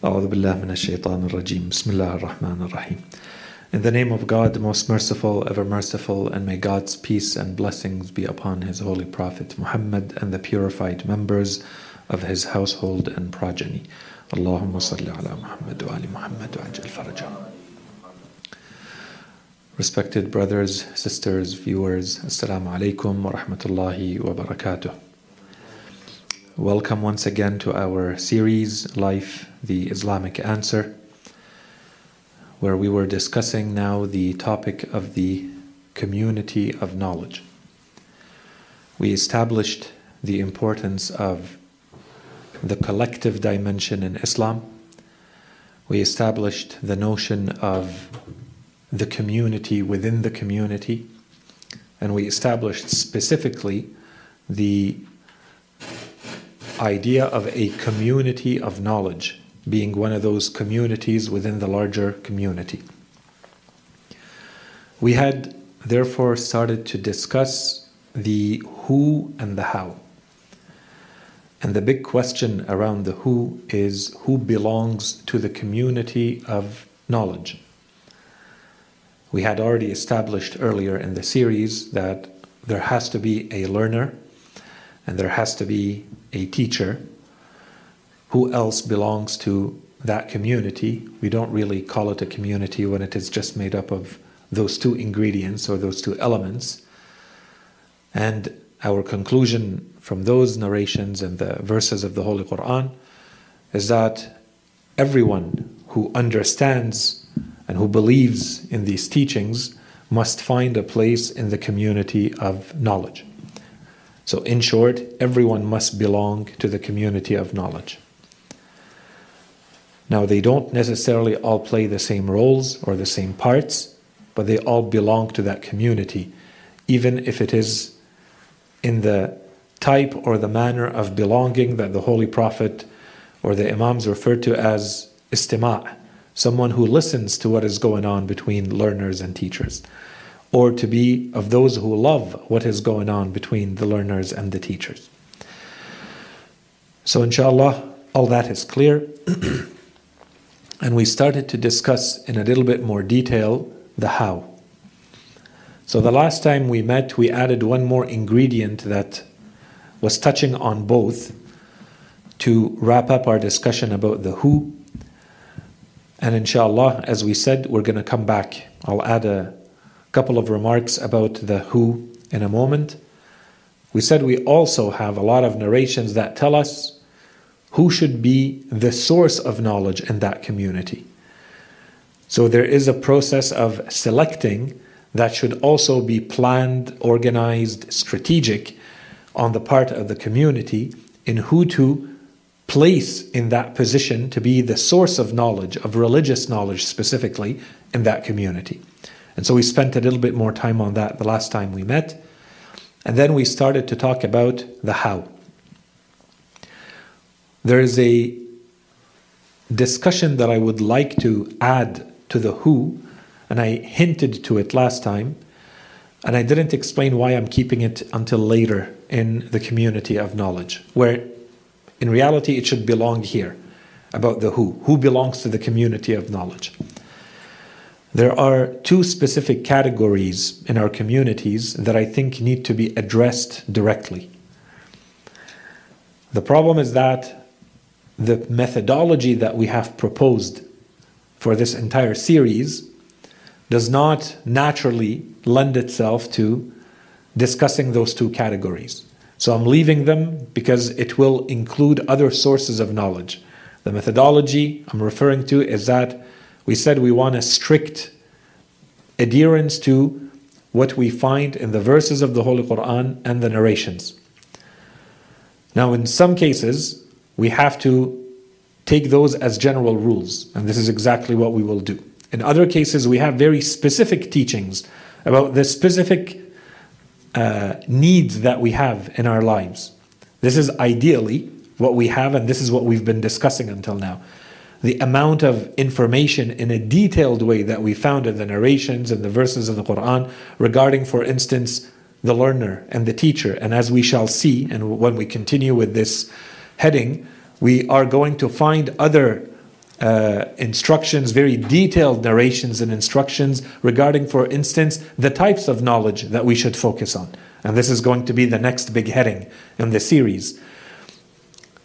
In the name of God, most merciful, ever merciful, and may God's peace and blessings be upon His holy Prophet Muhammad and the purified members of His household and progeny. Allahumma salli ala Muhammad wa ali Muhammad wa ajal farajah. Respected brothers, sisters, viewers, Assalamu alaikum wa rahmatullahi wa barakatuh. Welcome once again to our series, Life, the Islamic Answer, where we were discussing now the topic of the community of knowledge. We established the importance of the collective dimension in Islam. We established the notion of the community within the community, and we established specifically the idea of a community of knowledge being one of those communities within the larger community. We had therefore started to discuss the who and the how. And the big question around the who is who belongs to the community of knowledge. We had already established earlier in the series that there has to be a learner and there has to be a teacher. Who else belongs to that community? We don't really call it a community when it is just made up of those two ingredients or those two elements. And our conclusion from those narrations and the verses of the Holy Quran is that everyone who understands and who believes in these teachings must find a place in the community of knowledge. So, in short, everyone must belong to the community of knowledge. Now, they don't necessarily all play the same roles or the same parts, but they all belong to that community, even if it is in the type or the manner of belonging that the Holy Prophet or the Imams refer to as istima', someone who listens to what is going on between learners and teachers, or to be of those who love what is going on between the learners and the teachers. So, inshallah, all that is clear. and we started to discuss in a little bit more detail the how. So, the last time we met, we added one more ingredient that was touching on both to wrap up our discussion about the who. And inshallah, as we said, we're going to come back. I'll add a couple of remarks about the who in a moment. We said we also have a lot of narrations that tell us who should be the source of knowledge in that community. So there is a process of selecting that should also be planned, organized, strategic on the part of the community in who to place in that position to be the source of knowledge, of religious knowledge specifically, in that community. And so we spent a little bit more time on that the last time we met. And then we started to talk about the how. There is a discussion that I would like to add to the who, and I hinted to it last time, and I didn't explain why I'm keeping it until later in the community of knowledge, where in reality it should belong here about the who. Who belongs to the community of knowledge? There are two specific categories in our communities that I think need to be addressed directly. The problem is that the methodology that we have proposed for this entire series does not naturally lend itself to discussing those two categories. So I'm leaving them because it will include other sources of knowledge. The methodology I'm referring to is that we said we want a strict adherence to what we find in the verses of the Holy Quran and the narrations. Now, in some cases, we have to take those as general rules, and this is exactly what we will do. In other cases, we have very specific teachings about the specific uh, needs that we have in our lives. This is ideally what we have, and this is what we've been discussing until now. The amount of information in a detailed way that we found in the narrations and the verses of the Quran regarding, for instance, the learner and the teacher. And as we shall see, and when we continue with this heading, we are going to find other uh, instructions, very detailed narrations and instructions regarding, for instance, the types of knowledge that we should focus on. And this is going to be the next big heading in the series.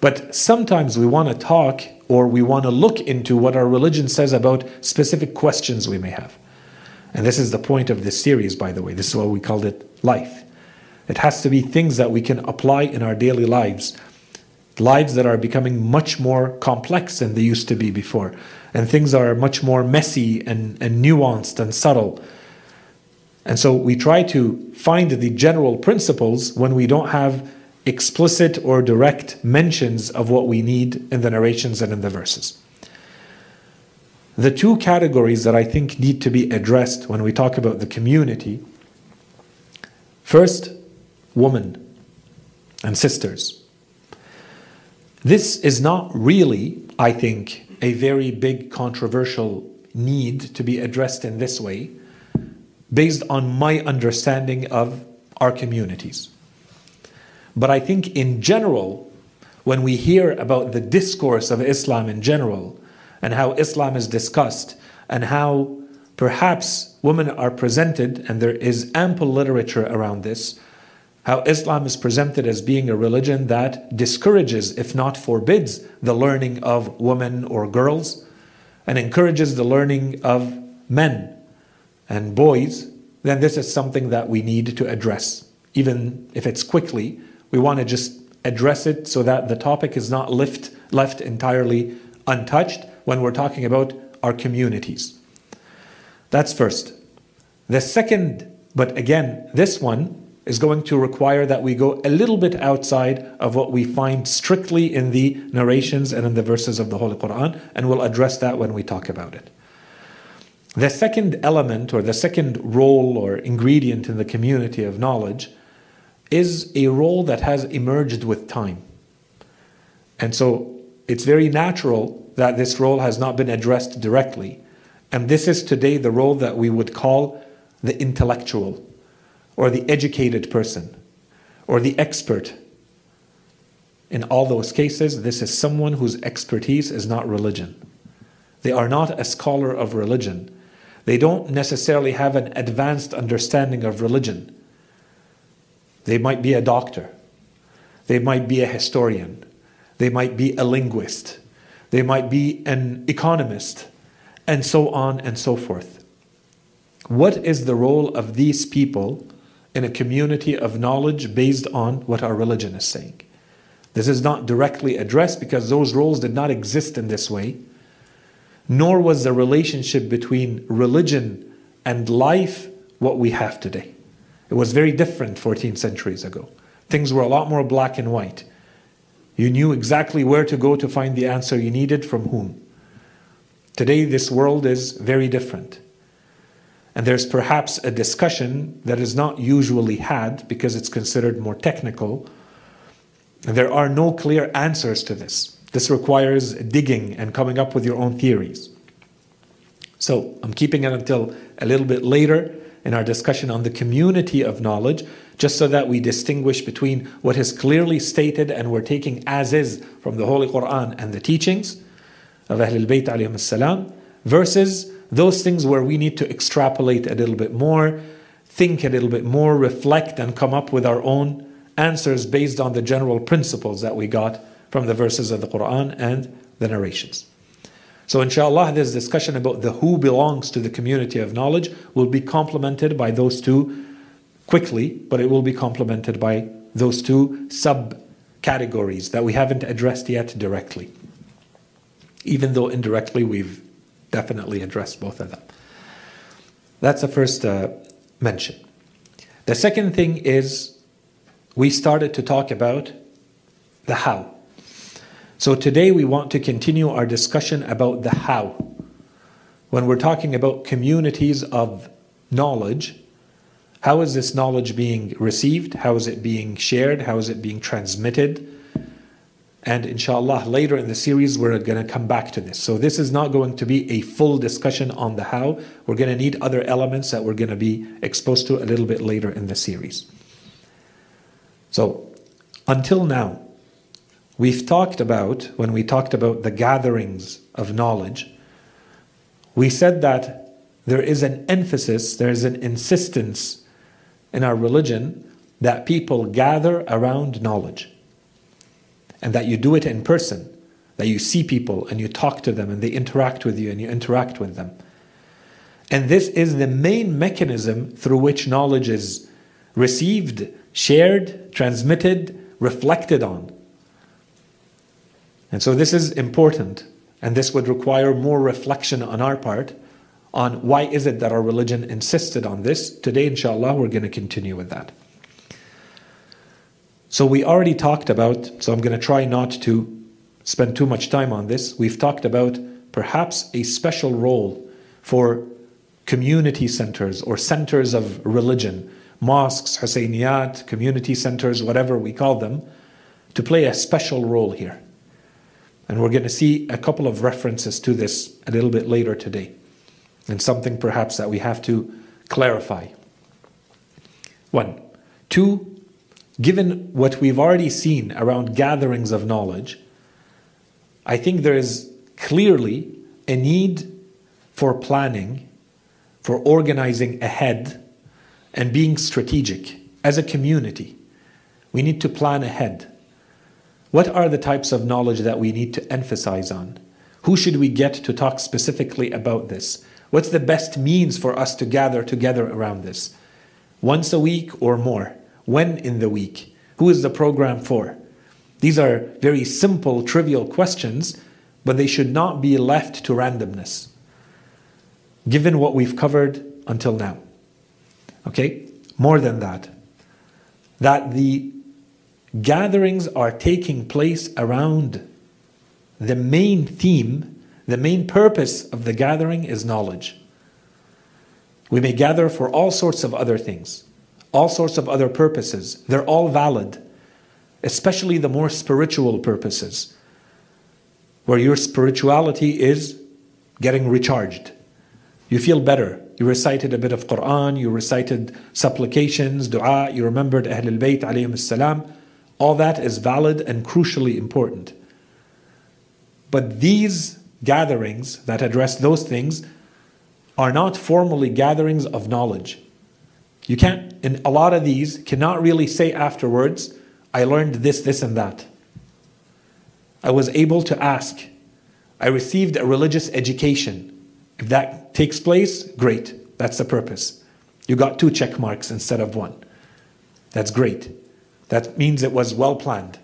But sometimes we want to talk or we want to look into what our religion says about specific questions we may have. And this is the point of this series, by the way. This is why we called it life. It has to be things that we can apply in our daily lives lives that are becoming much more complex than they used to be before. And things are much more messy and, and nuanced and subtle. And so we try to find the general principles when we don't have explicit or direct mentions of what we need in the narrations and in the verses. The two categories that I think need to be addressed when we talk about the community first, women and sisters. This is not really, I think, a very big controversial need to be addressed in this way, based on my understanding of our communities. But I think in general, when we hear about the discourse of Islam in general, and how Islam is discussed, and how perhaps women are presented, and there is ample literature around this, how Islam is presented as being a religion that discourages, if not forbids, the learning of women or girls and encourages the learning of men and boys, then this is something that we need to address. Even if it's quickly, we want to just address it so that the topic is not left, left entirely untouched when we're talking about our communities. That's first. The second, but again, this one is going to require that we go a little bit outside of what we find strictly in the narrations and in the verses of the Holy Quran, and we'll address that when we talk about it. The second element, or the second role or ingredient in the community of knowledge, is a role that has emerged with time. And so it's very natural that this role has not been addressed directly. And this is today the role that we would call the intellectual or the educated person or the expert. In all those cases, this is someone whose expertise is not religion. They are not a scholar of religion. They don't necessarily have an advanced understanding of religion. They might be a doctor. They might be a historian. They might be a linguist. They might be an economist, and so on and so forth. What is the role of these people in a community of knowledge based on what our religion is saying. This is not directly addressed because those roles did not exist in this way, nor was the relationship between religion and life what we have today. It was very different 14 centuries ago. Things were a lot more black and white. You knew exactly where to go to find the answer you needed from whom. Today, this world is very different. And there's perhaps a discussion that is not usually had because it's considered more technical. And there are no clear answers to this. This requires digging and coming up with your own theories. So I'm keeping it until a little bit later in our discussion on the community of knowledge, just so that we distinguish between what is clearly stated and we're taking as is from the Holy Quran and the teachings of Ahlul Bayt salam, versus those things where we need to extrapolate a little bit more, think a little bit more, reflect, and come up with our own answers based on the general principles that we got from the verses of the Quran and the narrations. So, inshallah, this discussion about the who belongs to the community of knowledge will be complemented by those two quickly, but it will be complemented by those two sub categories that we haven't addressed yet directly. Even though indirectly we've definitely addressed both of them. That's the first uh, mention. The second thing is we started to talk about the how. So today we want to continue our discussion about the how. When we're talking about communities of knowledge, how is this knowledge being received? How is it being shared? How is it being transmitted? And inshallah, later in the series, we're going to come back to this. So, this is not going to be a full discussion on the how. We're going to need other elements that we're going to be exposed to a little bit later in the series. So, until now, we've talked about, when we talked about the gatherings of knowledge, we said that there is an emphasis, there is an insistence in our religion that people gather around knowledge and that you do it in person, that you see people and you talk to them and they interact with you and you interact with them. And this is the main mechanism through which knowledge is received, shared, transmitted, reflected on. And so this is important, and this would require more reflection on our part on why is it that our religion insisted on this. Today, inshallah, we're going to continue with that. So we already talked about, so I'm going to try not to spend too much time on this. We've talked about perhaps a special role for community centers or centers of religion, mosques, Husayniyat, community centers, whatever we call them, to play a special role here. And we're going to see a couple of references to this a little bit later today, and something perhaps that we have to clarify. One. Two, given what we've already seen around gatherings of knowledge, I think there is clearly a need for planning, for organizing ahead, and being strategic as a community. We need to plan ahead. What are the types of knowledge that we need to emphasize on? Who should we get to talk specifically about this? What's the best means for us to gather together around this? Once a week or more? When in the week? Who is the program for? These are very simple, trivial questions, but they should not be left to randomness, given what we've covered until now. Okay? More than that, that the gatherings are taking place around the main theme, the main purpose of the gathering is knowledge. We may gather for all sorts of other things, all sorts of other purposes. They're all valid, especially the more spiritual purposes, where your spirituality is getting recharged. You feel better. You recited a bit of Quran, you recited supplications, dua, you remembered Ahlul Bayt alayhim salam all that is valid and crucially important. But these gatherings that address those things are not formally gatherings of knowledge. You can't, in a lot of these, cannot really say afterwards, I learned this, this, and that. I was able to ask. I received a religious education. If that takes place, great. That's the purpose. You got two check marks instead of one. That's great. That means it was well planned.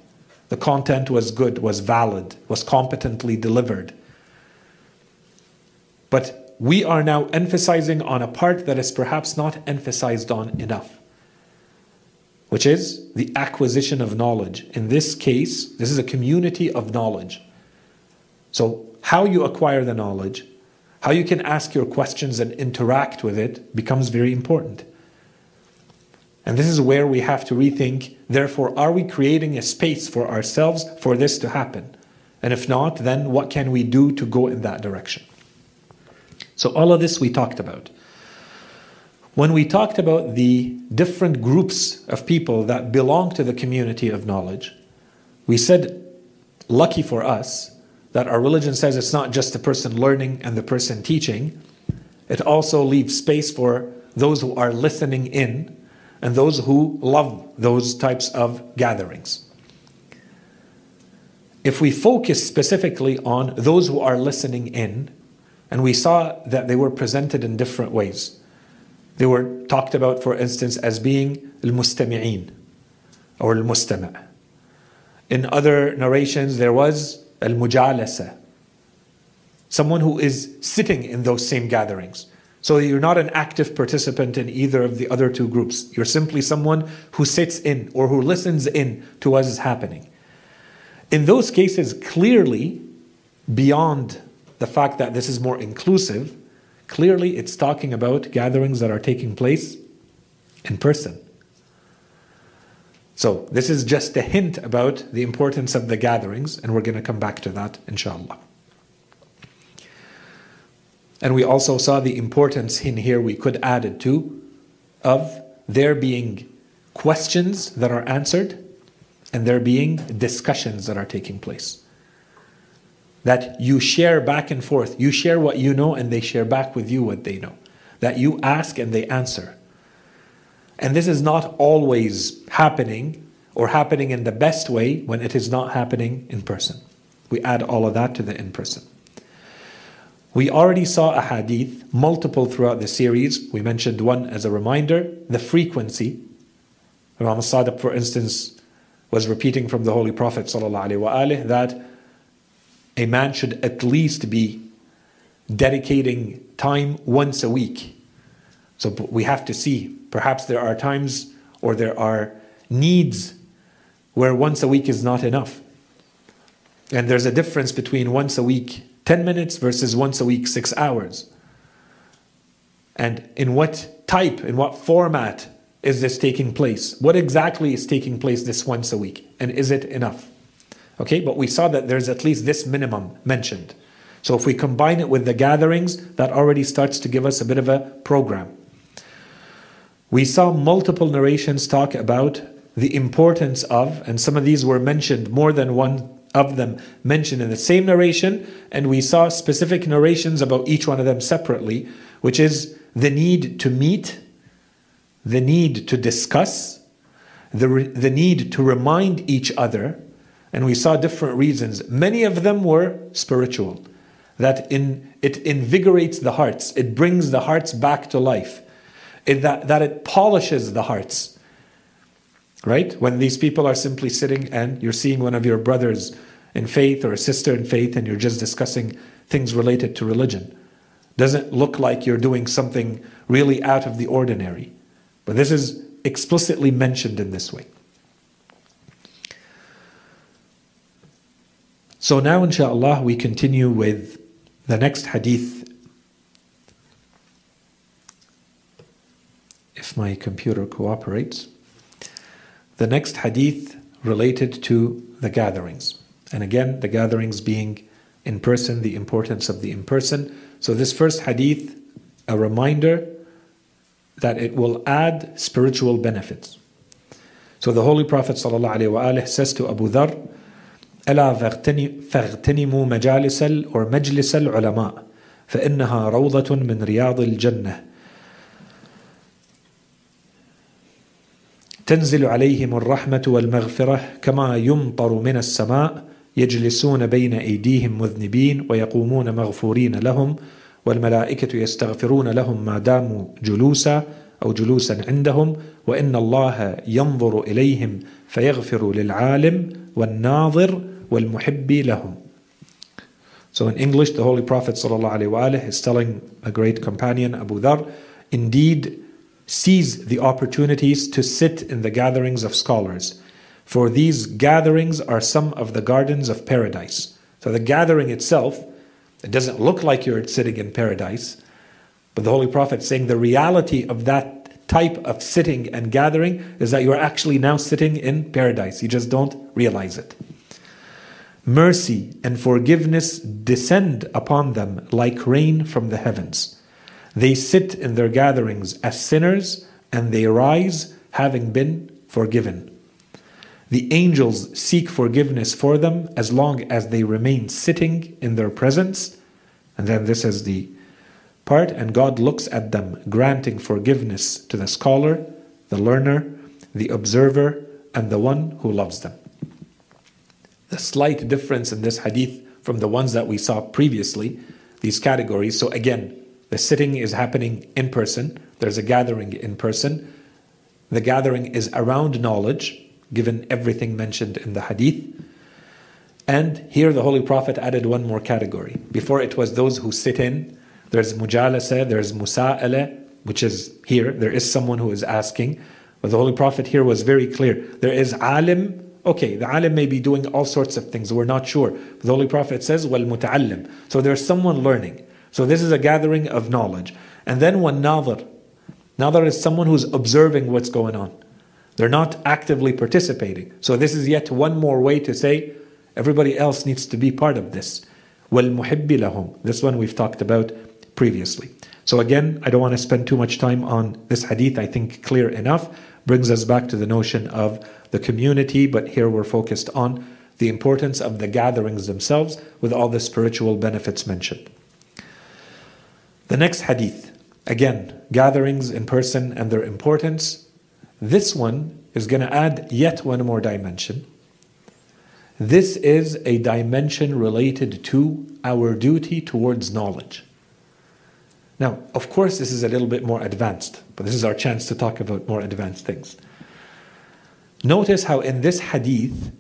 The content was good, was valid, was competently delivered. But we are now emphasizing on a part that is perhaps not emphasized on enough, which is the acquisition of knowledge. In this case, this is a community of knowledge. So, how you acquire the knowledge, how you can ask your questions and interact with it becomes very important. And this is where we have to rethink therefore, are we creating a space for ourselves for this to happen? And if not, then what can we do to go in that direction? So, all of this we talked about. When we talked about the different groups of people that belong to the community of knowledge, we said, lucky for us, that our religion says it's not just the person learning and the person teaching, it also leaves space for those who are listening in and those who love those types of gatherings. If we focus specifically on those who are listening in, and we saw that they were presented in different ways. They were talked about, for instance, as being al-mustami'in or al-mustama'. In other narrations, there was al-mujalasa, someone who is sitting in those same gatherings. So you're not an active participant in either of the other two groups. You're simply someone who sits in or who listens in to what is happening. In those cases, clearly, beyond the fact that this is more inclusive, clearly it's talking about gatherings that are taking place in person. So, this is just a hint about the importance of the gatherings, and we're going to come back to that, inshallah. And we also saw the importance in here we could add it to of there being questions that are answered and there being discussions that are taking place. That you share back and forth. You share what you know, and they share back with you what they know. That you ask and they answer. And this is not always happening or happening in the best way when it is not happening in person. We add all of that to the in person. We already saw a hadith, multiple throughout the series. We mentioned one as a reminder the frequency. Imam Sadiq, for instance, was repeating from the Holy Prophet ﷺ that a man should at least be dedicating time once a week. So we have to see. Perhaps there are times or there are needs where once a week is not enough. And there's a difference between once a week 10 minutes versus once a week 6 hours. And in what type, in what format is this taking place? What exactly is taking place this once a week? And is it enough? Okay, but we saw that there's at least this minimum mentioned. So if we combine it with the gatherings, that already starts to give us a bit of a program. We saw multiple narrations talk about the importance of, and some of these were mentioned, more than one of them mentioned in the same narration, and we saw specific narrations about each one of them separately, which is the need to meet the need to discuss, the, the need to remind each other, and we saw different reasons. Many of them were spiritual, that in, it invigorates the hearts, it brings the hearts back to life, it, that, that it polishes the hearts. Right? When these people are simply sitting and you're seeing one of your brothers in faith or a sister in faith and you're just discussing things related to religion. Doesn't look like you're doing something really out of the ordinary. But this is explicitly mentioned in this way. So now, inshallah, we continue with the next hadith. If my computer cooperates. The next hadith related to the gatherings. And again, the gatherings being in person, the importance of the in person. So, this first hadith, a reminder that it will add spiritual benefits. So the Holy Prophet ﷺ says to Abu Dhar, ألا فاغتنموا مجالس or مجلس العلماء فإنها روضة من رياض الجنة تنزل عليهم الرحمة والمغفرة كما يمطر من السماء يجلسون بين أيديهم مذنبين ويقومون مغفورين لهم والملائكة يستغفرون لهم ما داموا جلوسا أو جلوسا عندهم وإن الله ينظر إليهم فيغفر للعالم والناظر والمحب لهم. So in English, the Holy Prophet ﷺ is telling a great companion, Abu Dhar, indeed seize the opportunities to sit in the gatherings of scholars. For these gatherings are some of the gardens of paradise. So the gathering itself it doesn't look like you're sitting in paradise, but the Holy Prophet saying the reality of that type of sitting and gathering is that you're actually now sitting in paradise. You just don't realize it. Mercy and forgiveness descend upon them like rain from the heavens. They sit in their gatherings as sinners and they rise having been forgiven. The angels seek forgiveness for them as long as they remain sitting in their presence. And then this is the part, and God looks at them, granting forgiveness to the scholar, the learner, the observer, and the one who loves them. The slight difference in this hadith from the ones that we saw previously, these categories. So again, the sitting is happening in person, there's a gathering in person. The gathering is around knowledge, given everything mentioned in the hadith. And here the Holy Prophet added one more category. Before it was those who sit in, there's mujalasa, there's musa'ala, which is here, there is someone who is asking. But the Holy Prophet here was very clear. There is alim, okay, the alim may be doing all sorts of things, we're not sure. The Holy Prophet says, wal muta'allim. So there's someone learning. So this is a gathering of knowledge. And then one nadhar. Nadhar is someone who's observing what's going on. They're not actively participating. So this is yet one more way to say everybody else needs to be part of this. وَالْمُحِبِّ لَهُمْ This one we've talked about previously. So again, I don't want to spend too much time on this hadith, I think clear enough. brings us back to the notion of the community, but here we're focused on the importance of the gatherings themselves with all the spiritual benefits mentioned. The next hadith, again, gatherings in person and their importance. This one is going to add yet one more dimension. This is a dimension related to our duty towards knowledge. Now, of course, this is a little bit more advanced, but this is our chance to talk about more advanced things. Notice how in this hadith,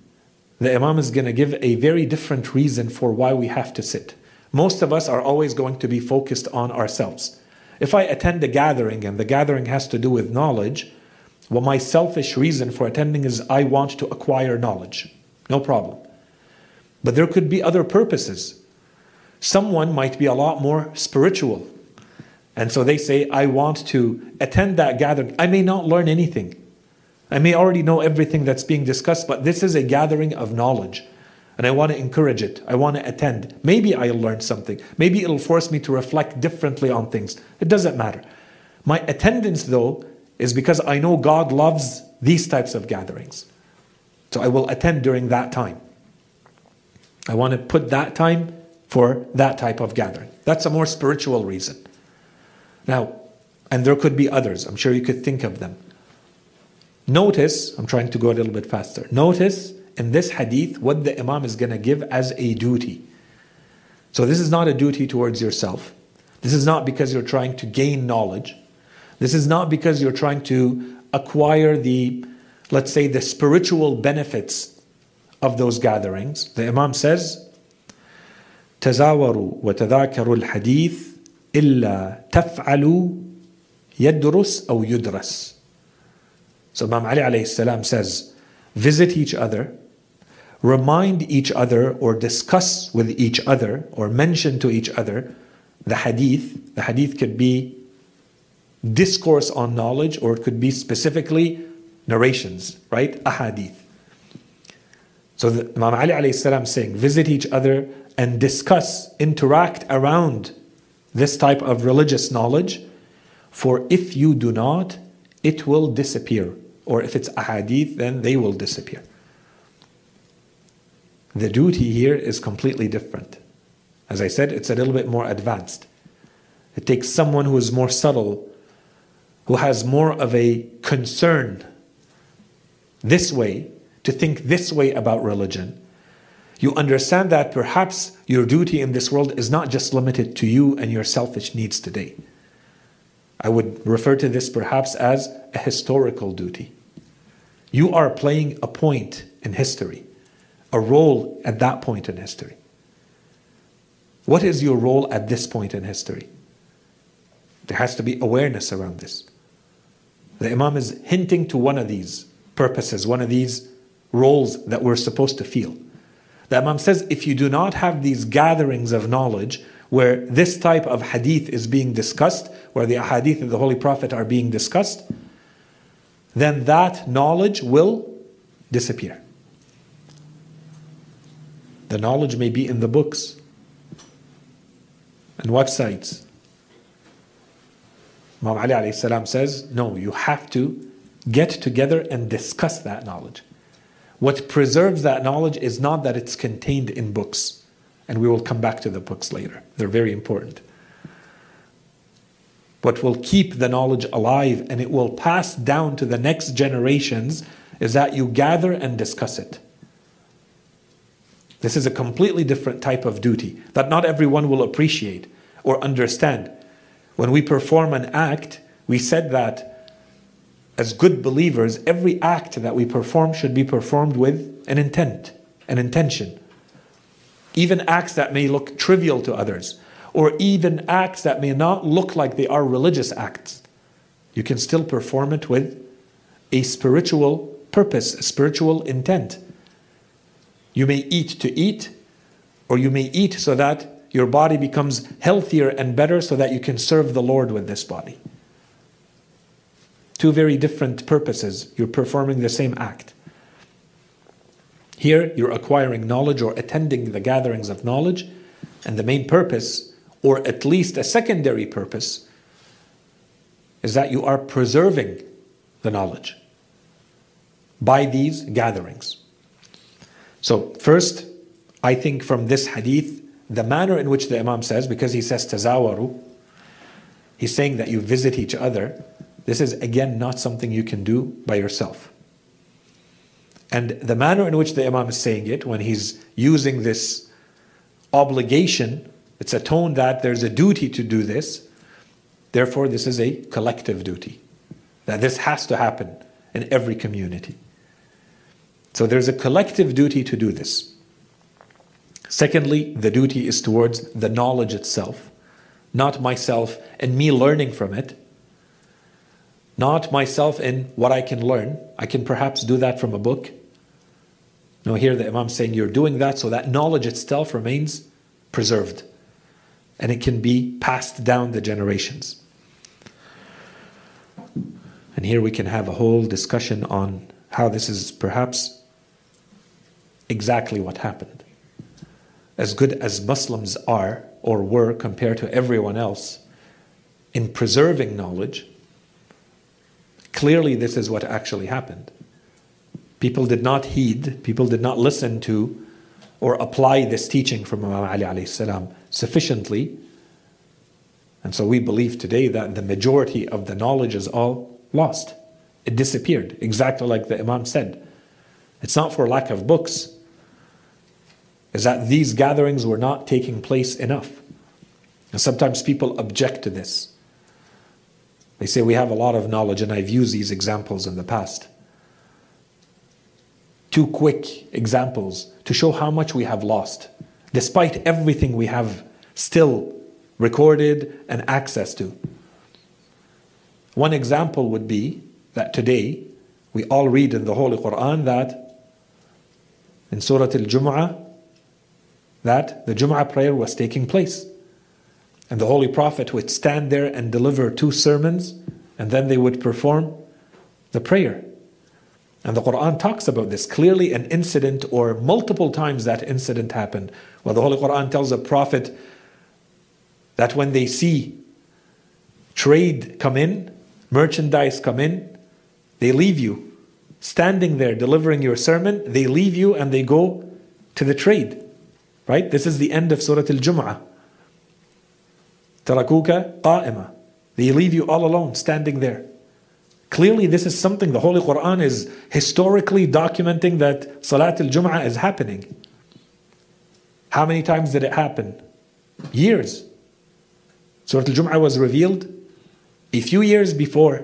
the Imam is going to give a very different reason for why we have to sit. Most of us are always going to be focused on ourselves. If I attend a gathering and the gathering has to do with knowledge, well, my selfish reason for attending is I want to acquire knowledge. No problem. But there could be other purposes. Someone might be a lot more spiritual. And so they say, I want to attend that gathering. I may not learn anything. I may already know everything that's being discussed, but this is a gathering of knowledge. And I want to encourage it. I want to attend. Maybe I'll learn something. Maybe it'll force me to reflect differently on things. It doesn't matter. My attendance, though, is because I know God loves these types of gatherings. So I will attend during that time. I want to put that time for that type of gathering. That's a more spiritual reason. Now, and there could be others. I'm sure you could think of them. Notice, I'm trying to go a little bit faster. Notice in this hadith what the Imam is going to give as a duty. So, this is not a duty towards yourself. This is not because you're trying to gain knowledge. This is not because you're trying to acquire the, let's say, the spiritual benefits of those gatherings. The Imam says, تزاوروا وتذاكروا الحديث إلا تفعلوا يدرس أو يدرس. So Imam Ali alayhi salam says, visit each other, remind each other or discuss with each other or mention to each other the hadith. The hadith could be discourse on knowledge or it could be specifically narrations, right? Ahadith. So the, Imam Ali alayhi salam saying, visit each other and discuss, interact around this type of religious knowledge, for if you do not, it will disappear. Or if it's ahadith, then they will disappear. The duty here is completely different. As I said, it's a little bit more advanced. It takes someone who is more subtle, who has more of a concern this way, to think this way about religion. You understand that perhaps your duty in this world is not just limited to you and your selfish needs today. I would refer to this perhaps as a historical duty. You are playing a point in history, a role at that point in history. What is your role at this point in history? There has to be awareness around this. The Imam is hinting to one of these purposes, one of these roles that we're supposed to feel. The Imam says if you do not have these gatherings of knowledge where this type of hadith is being discussed, where the hadith of the Holy Prophet are being discussed, then that knowledge will disappear. The knowledge may be in the books and websites. Imam Ali alayhi salam says, no, you have to get together and discuss that knowledge. What preserves that knowledge is not that it's contained in books. And we will come back to the books later. They're very important. What will keep the knowledge alive and it will pass down to the next generations is that you gather and discuss it. This is a completely different type of duty that not everyone will appreciate or understand. When we perform an act, we said that as good believers, every act that we perform should be performed with an intent, an intention. Even acts that may look trivial to others, or even acts that may not look like they are religious acts, you can still perform it with a spiritual purpose, a spiritual intent. You may eat to eat, or you may eat so that your body becomes healthier and better so that you can serve the Lord with this body. Two very different purposes. You're performing the same act. Here, you're acquiring knowledge or attending the gatherings of knowledge, and the main purpose, or at least a secondary purpose, is that you are preserving the knowledge. by these gatherings. So, first, I think from this hadith, the manner in which the Imam says, because he says tazawaru, he's saying that you visit each other. This is again not something you can do by yourself. And the manner in which the Imam is saying it, when he's using this obligation, it's a tone that there's a duty to do this. Therefore, this is a collective duty. That this has to happen in every community. So there's a collective duty to do this. Secondly, the duty is towards the knowledge itself, not myself and me learning from it, not myself in what I can learn. I can perhaps do that from a book. No, here the Imam saying you're doing that so that knowledge itself remains preserved and it can be passed down the generations. And here we can have a whole discussion on how this is perhaps exactly what happened as good as Muslims are or were compared to everyone else in preserving knowledge, clearly this is what actually happened. People did not heed, people did not listen to or apply this teaching from Imam Ali salam sufficiently. And so we believe today that the majority of the knowledge is all lost. It disappeared, exactly like the Imam said. It's not for lack of books, is that these gatherings were not taking place enough. And sometimes people object to this. They say we have a lot of knowledge, and I've used these examples in the past. Two quick examples to show how much we have lost, despite everything we have still recorded and access to. One example would be that today we all read in the Holy Quran that in Surah Al Jumu'ah, that the Jum'ah prayer was taking place. And the Holy Prophet would stand there and deliver two sermons, and then they would perform the prayer. And the Quran talks about this clearly an incident or multiple times that incident happened. Well, the Holy Quran tells the Prophet that when they see trade come in, merchandise come in, they leave you. Standing there delivering your sermon, they leave you and they go to the trade. Right? This is the end of Surah Al Jum'ah. Tarakuka qa'ima. They leave you all alone, standing there. Clearly, this is something the Holy Quran is historically documenting that Salat al Jum'ah is happening. How many times did it happen? Years. Surah al Jum'ah was revealed a few years before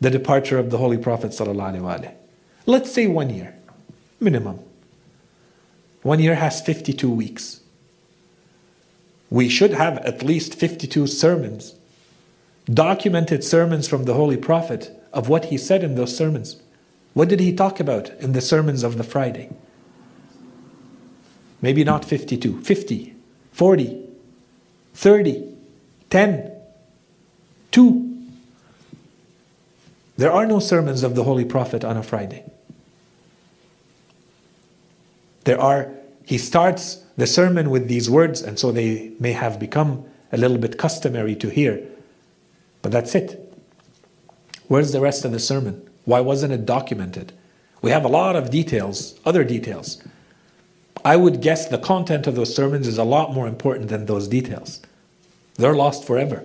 the departure of the Holy Prophet. Let's say one year, minimum. One year has 52 weeks. We should have at least 52 sermons, documented sermons from the Holy Prophet of what he said in those sermons. What did he talk about in the sermons of the Friday? Maybe not 52, 50, 40, 30, 10, 2. There are no sermons of the Holy Prophet on a Friday. There are, he starts the sermon with these words, and so they may have become a little bit customary to hear. But that's it. Where's the rest of the sermon? Why wasn't it documented? We have a lot of details, other details. I would guess the content of those sermons is a lot more important than those details. They're lost forever.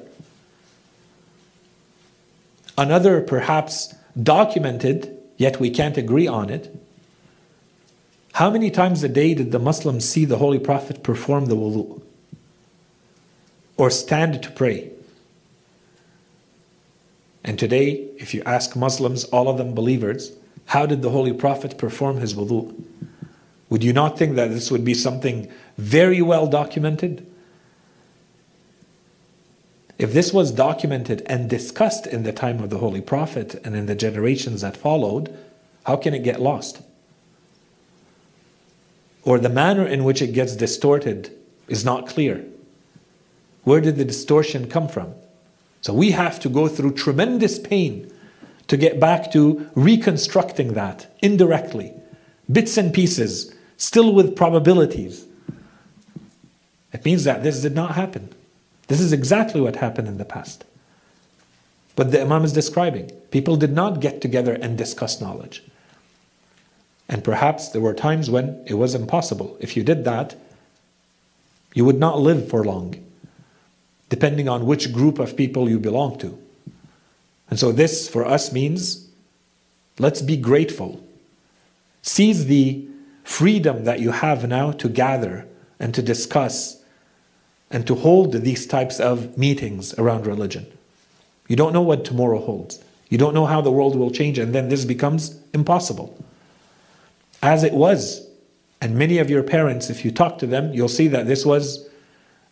Another, perhaps documented, yet we can't agree on it, how many times a day did the Muslims see the Holy Prophet perform the wudu? Or stand to pray? And today, if you ask Muslims, all of them believers, how did the Holy Prophet perform his wudu? Would you not think that this would be something very well documented? If this was documented and discussed in the time of the Holy Prophet and in the generations that followed, how can it get lost? Or the manner in which it gets distorted is not clear. Where did the distortion come from? So we have to go through tremendous pain to get back to reconstructing that indirectly, bits and pieces, still with probabilities. It means that this did not happen. This is exactly what happened in the past. But the Imam is describing people did not get together and discuss knowledge. And perhaps there were times when it was impossible. If you did that, you would not live for long, depending on which group of people you belong to. And so, this for us means let's be grateful. Seize the freedom that you have now to gather and to discuss and to hold these types of meetings around religion. You don't know what tomorrow holds. You don't know how the world will change, and then this becomes impossible. As it was. And many of your parents, if you talk to them, you'll see that this was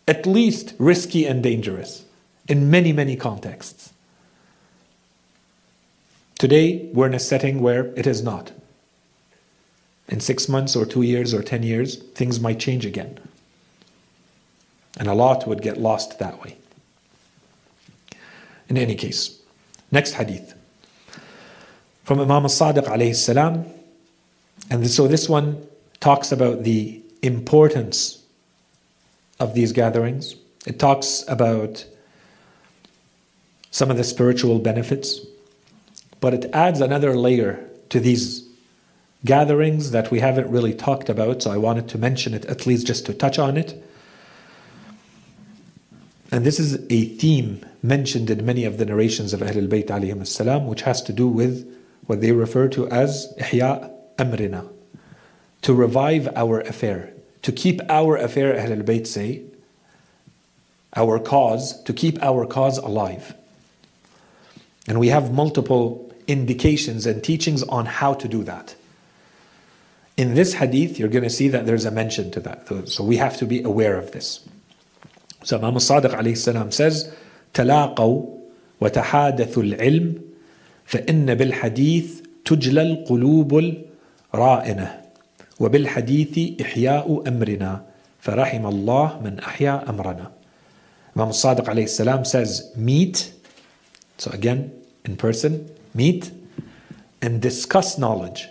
at least risky and dangerous in many, many contexts. Today, we're in a setting where it is not. In six months or two years or ten years, things might change again. And a lot would get lost that way. In any case, next hadith from Imam al-Sadiq alayhi salam. And so this one talks about the importance of these gatherings. It talks about some of the spiritual benefits, but it adds another layer to these gatherings that we haven't really talked about, so I wanted to mention it at least just to touch on it. And this is a theme mentioned in many of the narrations of Ahlul Bayt which has to do with what they refer to as ihya amrina, to revive our affair, to keep our affair, Ahlul Bayt say, our cause, to keep our cause alive. And we have multiple indications and teachings on how to do that. In this hadith, you're going to see that there's a mention to that. So we have to be aware of this. So Imam Sadiq alayhi salam says, تلاقوا وتحادثوا العلم فإن بالحديث تجلى القلوب الرائنة وبالحديث إحياء أمرنا فرحم الله من أحيا أمرنا Imam Sadiq alayhi salam says meet so again in person meet and discuss knowledge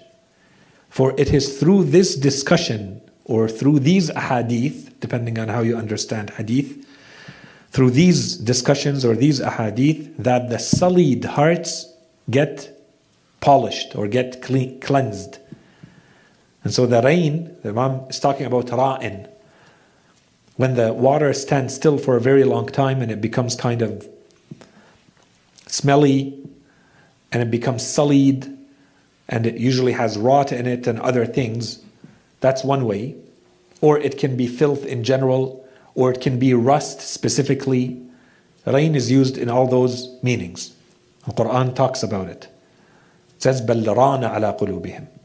for it is through this discussion or through these ahadith depending on how you understand hadith through these discussions or these ahadith that the sullied hearts get polished or get clean, cleansed. And so the ra'in, the Imam is talking about ra'in. When the water stands still for a very long time and it becomes kind of smelly and it becomes sullied and it usually has rot in it and other things. That's one way. Or it can be filth in general, or it can be rust specifically. Ra'in is used in all those meanings. The Quran talks about it. It says, بَلْ رَانَ عَلَىٰ قُلُوبِهِمْ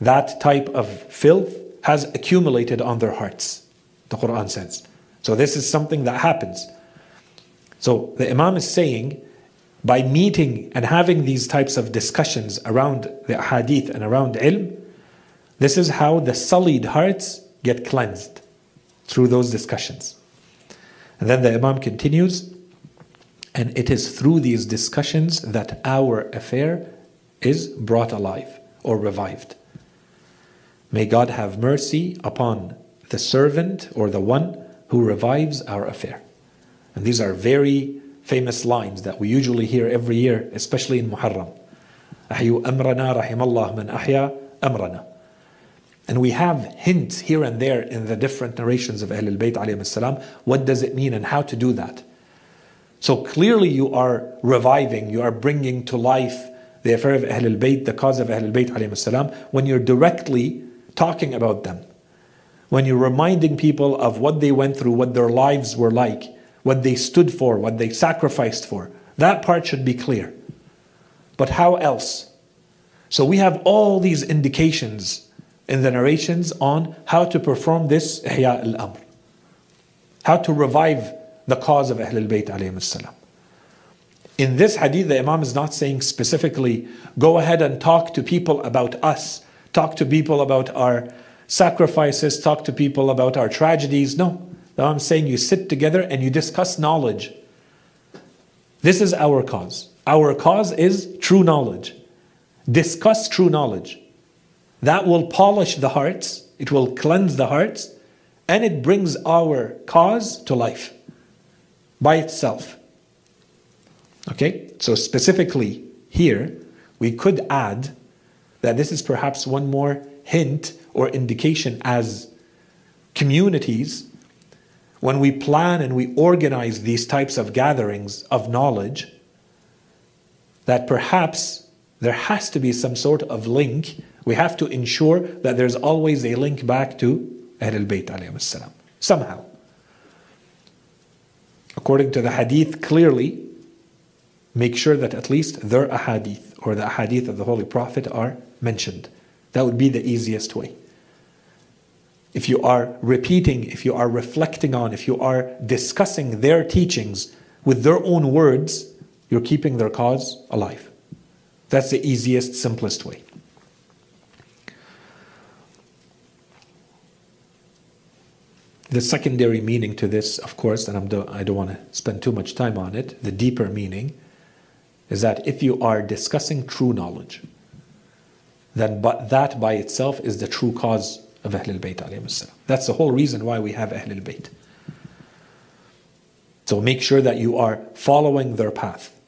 that type of filth has accumulated on their hearts, the Quran says. So this is something that happens. So the Imam is saying, by meeting and having these types of discussions around the hadith and around ilm, this is how the sullied hearts get cleansed through those discussions. And then the Imam continues, and it is through these discussions that our affair is brought alive or revived. May God have mercy upon the servant or the one who revives our affair. And these are very famous lines that we usually hear every year, especially in Muharram. أحيوا أمرنا رحم الله من أحيا أمرنا. And we have hints here and there in the different narrations of Ahlul Bayt alayhi salam. What does it mean and how to do that? So clearly you are reviving, you are bringing to life the affair of Ahlul Bayt, the cause of Ahlul Bayt alayhi salam, when you're directly talking about them. When you're reminding people of what they went through, what their lives were like, what they stood for, what they sacrificed for. That part should be clear. But how else? So we have all these indications in the narrations on how to perform this ihya al-amr. How to revive the cause of Ahlul Bayt alayhi salam. In this hadith, the Imam is not saying specifically, go ahead and talk to people about us, talk to people about our sacrifices, talk to people about our tragedies. No. Imam is saying you sit together and you discuss knowledge. This is our cause. Our cause is true knowledge. Discuss true knowledge. That will polish the hearts, it will cleanse the hearts, and it brings our cause to life by itself. Okay, so specifically here, we could add that this is perhaps one more hint or indication as communities when we plan and we organize these types of gatherings of knowledge that perhaps there has to be some sort of link. We have to ensure that there's always a link back to Ahlul Bayt salam. Somehow. According to the hadith, clearly make sure that at least their ahadith or the ahadith of the Holy Prophet are mentioned. That would be the easiest way. If you are repeating, if you are reflecting on, if you are discussing their teachings with their own words, you're keeping their cause alive. That's the easiest, simplest way. The secondary meaning to this, of course, and I'm do, I don't want to spend too much time on it, the deeper meaning is that if you are discussing true knowledge, then but that by itself is the true cause of Ahlul Bayt. That's the whole reason why we have Ahlul Bayt. So make sure that you are following their path,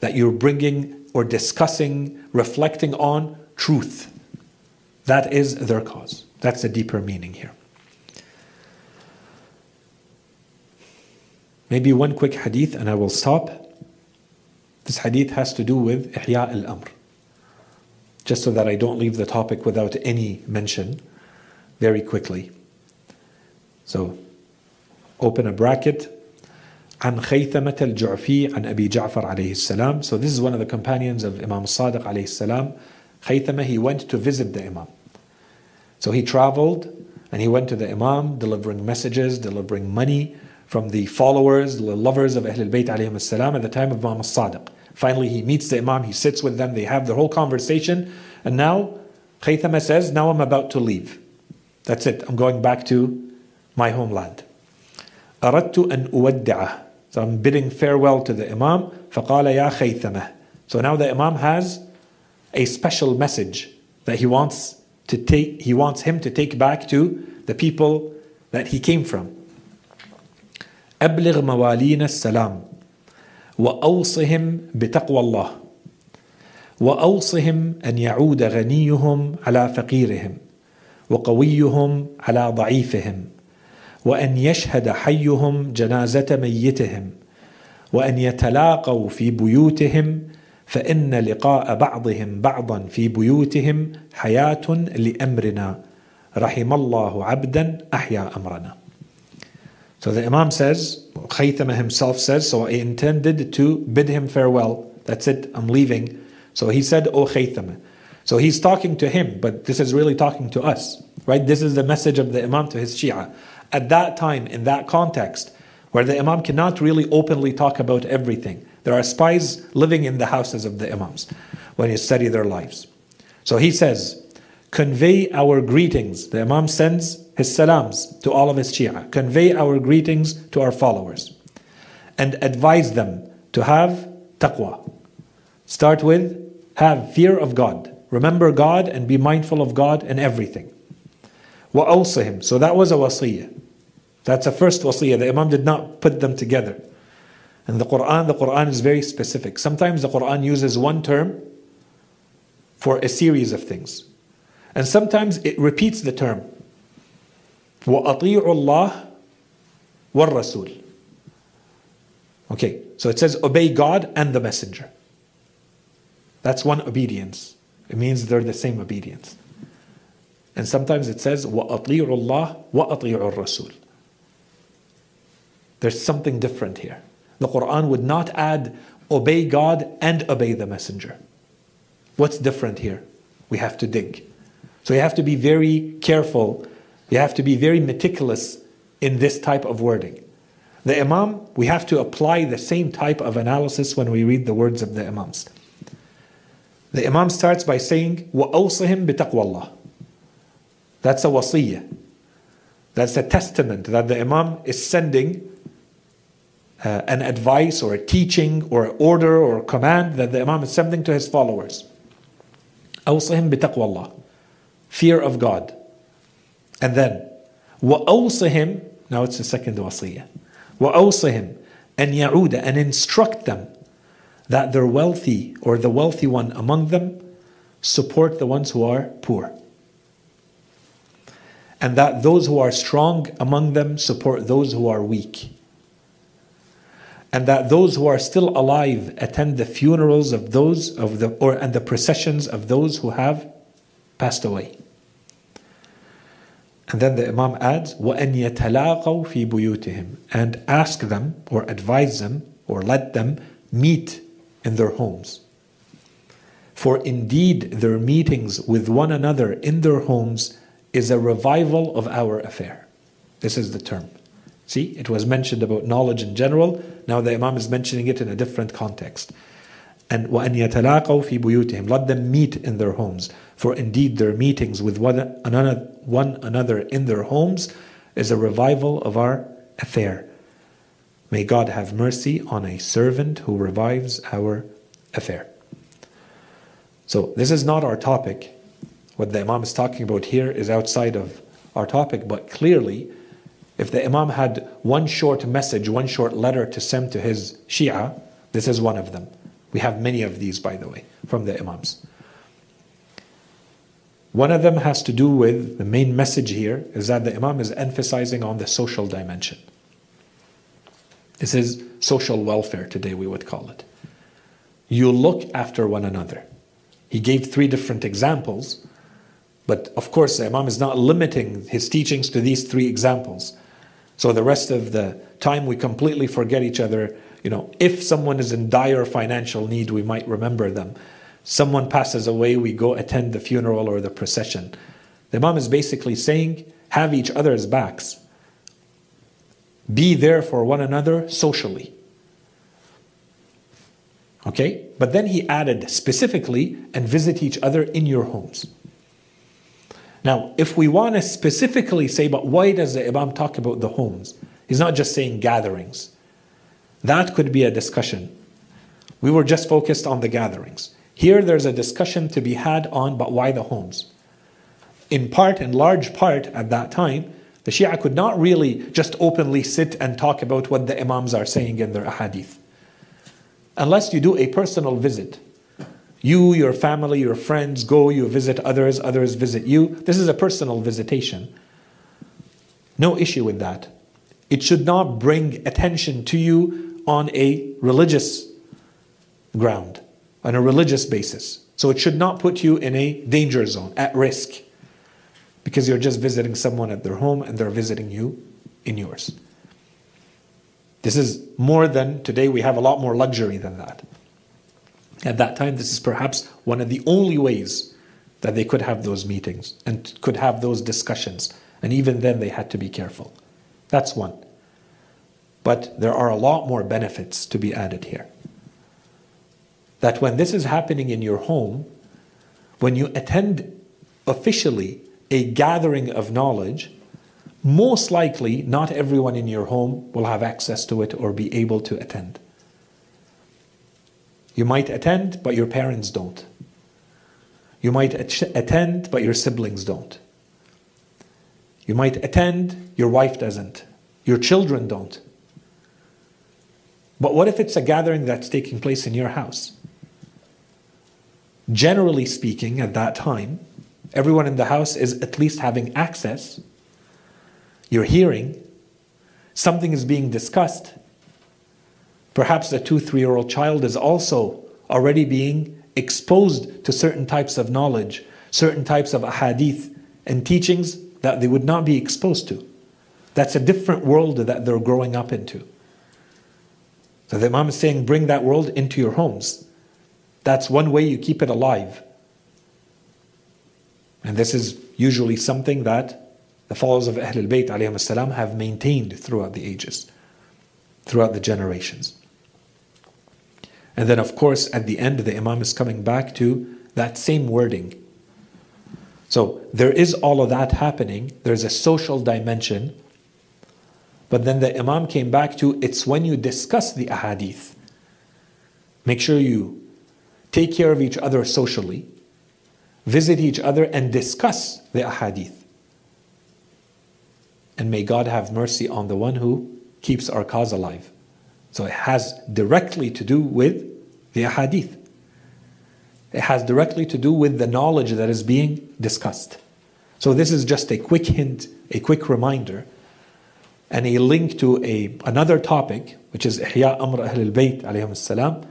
that you're bringing or discussing, reflecting on truth. That is their cause. That's the deeper meaning here. Maybe one quick hadith and I will stop. This hadith has to do with Ihya al Amr Just so that I don't leave the topic without any mention very quickly. So, open a bracket. عن خيثمة الجعفي عن أبي جعفر عليه السلام. So this is one of the companions of Imam Sadiq عليه السلام. Khaythama, he went to visit the Imam. So he traveled and he went to the Imam delivering messages, delivering money from the followers, the lovers of Ahlul Bayt alayhim salam at the time of Imam Sadiq. Finally, he meets the Imam, he sits with them, they have their whole conversation, and now Khaythama says, Now I'm about to leave. That's it, I'm going back to my homeland. أردت أن أودعه. So I'm bidding farewell to the Imam. فقال يا خيثمة. So now the Imam has a special message that he wants to take, he wants him to take back to the people that he came from. أبلغ موالين السلام وأوصهم بتقوى الله. وأوصهم أن يعود غنيهم على فقيرهم وقويهم على ضعيفهم وأن يشهد حيهم جنازة ميتهم وأن يتلاقوا في بيوتهم فإن لقاء بعضهم بعضا في بيوتهم حياة لأمرنا. رحم الله عبدا أحيا أمرنا. So the Imam says, Khaythama himself says, so I intended to bid him farewell. That's it, I'm leaving. So he said, O Khaythama. So he's talking to him, but this is really talking to us, right? This is the message of the Imam to his Shia. At that time, in that context, where the Imam cannot really openly talk about everything, there are spies living in the houses of the Imams when you study their lives. So he says, Convey our greetings. The Imam sends his salams to all of his Shia. Convey our greetings to our followers. And advise them to have taqwa. Start with have fear of God. Remember God and be mindful of God in everything. him. So that was a wasiyah. That's a first wasiyah. The Imam did not put them together. And the Quran, the Quran is very specific. Sometimes the Quran uses one term for a series of things. And sometimes it repeats the term. وَأَطِيعُوا اللَّهِ وَالرَّسُولِ Okay, so it says obey God and the messenger. That's one obedience. It means they're the same obedience. And sometimes it says وَأَطِيعُوا اللَّهِ وَأَطِيعُوا الرَّسُولِ There's something different here. The Quran would not add obey God and obey the messenger. What's different here? We have to dig. So you have to be very careful. You have to be very meticulous in this type of wording. The Imam, we have to apply the same type of analysis when we read the words of the Imams. The Imam starts by saying, وَأَوْصِهِمْ بِتَقْوَى اللَّهِ That's a wasiyah. That's a testament that the Imam is sending uh, an advice or a teaching or an order or a command that the Imam is sending to his followers. أوصهم بتقوى الله fear of God. And then, وَأَوْصِهِمْ Now it's the second wasiyah. وَأَوْصِهِمْ and يَعُودَ And instruct them that their wealthy or the wealthy one among them support the ones who are poor. and that those who are strong among them support those who are weak. And that those who are still alive attend the funerals of those of the or and the processions of those who have passed away. And then the Imam adds, وَأَنْ يَتَلَاقَوْا فِي بُيُوتِهِمْ And ask them or advise them or let them meet in their homes. For indeed their meetings with one another in their homes is a revival of our affair. This is the term. See, it was mentioned about knowledge in general. Now the Imam is mentioning it in a different context. And وَأَنْ يَتَلَاقَوْا فِي بُيُوتِهِمْ Let them meet in their homes. For indeed their meetings with one another, one another in their homes is a revival of our affair. May God have mercy on a servant who revives our affair. So, this is not our topic. What the Imam is talking about here is outside of our topic, but clearly, if the Imam had one short message, one short letter to send to his Shia, this is one of them. We have many of these, by the way, from the Imams. One of them has to do with the main message here is that the Imam is emphasizing on the social dimension. This is social welfare today, we would call it. You look after one another. He gave three different examples, but of course, the Imam is not limiting his teachings to these three examples. So the rest of the time, we completely forget each other. You know, if someone is in dire financial need, we might remember them. Someone passes away, we go attend the funeral or the procession. The Imam is basically saying, have each other's backs. Be there for one another socially. Okay? But then he added specifically, and visit each other in your homes. Now, if we want to specifically say, but why does the Imam talk about the homes? He's not just saying gatherings. That could be a discussion. We were just focused on the gatherings. Here, there's a discussion to be had on, but why the homes? In part, in large part, at that time, the Shia could not really just openly sit and talk about what the Imams are saying in their ahadith. Unless you do a personal visit. You, your family, your friends go, you visit others, others visit you. This is a personal visitation. No issue with that. It should not bring attention to you on a religious ground, on a religious basis. So it should not put you in a danger zone, at risk because you're just visiting someone at their home and they're visiting you in yours. This is more than today, we have a lot more luxury than that. At that time, this is perhaps one of the only ways that they could have those meetings and could have those discussions. And even then, they had to be careful. That's one. But there are a lot more benefits to be added here. That when this is happening in your home, when you attend officially a gathering of knowledge, most likely not everyone in your home will have access to it or be able to attend. You might attend, but your parents don't. You might attend, but your siblings don't. You might attend, your wife doesn't. Your children don't. But what if it's a gathering that's taking place in your house? Generally speaking, at that time, Everyone in the house is at least having access. You're hearing. Something is being discussed. Perhaps a two, three year old child is also already being exposed to certain types of knowledge, certain types of ahadith and teachings that they would not be exposed to. That's a different world that they're growing up into. So the Imam is saying, bring that world into your homes. That's one way you keep it alive. And this is usually something that the followers of Ahlul Bayt salam, have maintained throughout the ages, throughout the generations. And then, of course, at the end, the Imam is coming back to that same wording so there is all of that happening, there's a social dimension. But then the Imam came back to it's when you discuss the ahadith. Make sure you take care of each other socially visit each other and discuss the ahadith. And may God have mercy on the one who keeps our cause alive. So it has directly to do with the ahadith. It has directly to do with the knowledge that is being discussed. So this is just a quick hint, a quick reminder, and a link to a another topic, which is Ihya Amr Ahl alayhim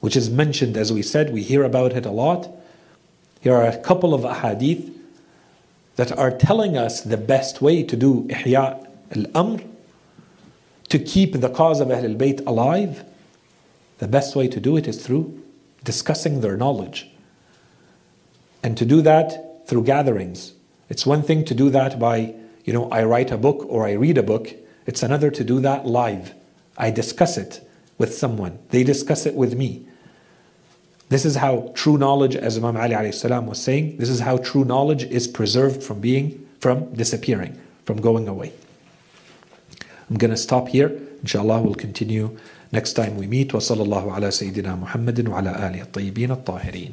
which is mentioned as we said, we hear about it a lot. Here are a couple of ahadith that are telling us the best way to do Ihya al-Amr, to keep the cause of Ahl al-Bayt alive. The best way to do it is through discussing their knowledge. And to do that through gatherings. It's one thing to do that by, you know, I write a book or I read a book. It's another to do that live. I discuss it with someone. They discuss it with me. This is how true knowledge, as Imam Ali salam was saying, this is how true knowledge is preserved from being, from disappearing, from going away. I'm going to stop here. Inshallah, we'll continue next time we meet. وصلى الله على سيدنا محمد وعلى آله الطيبين الطاهرين.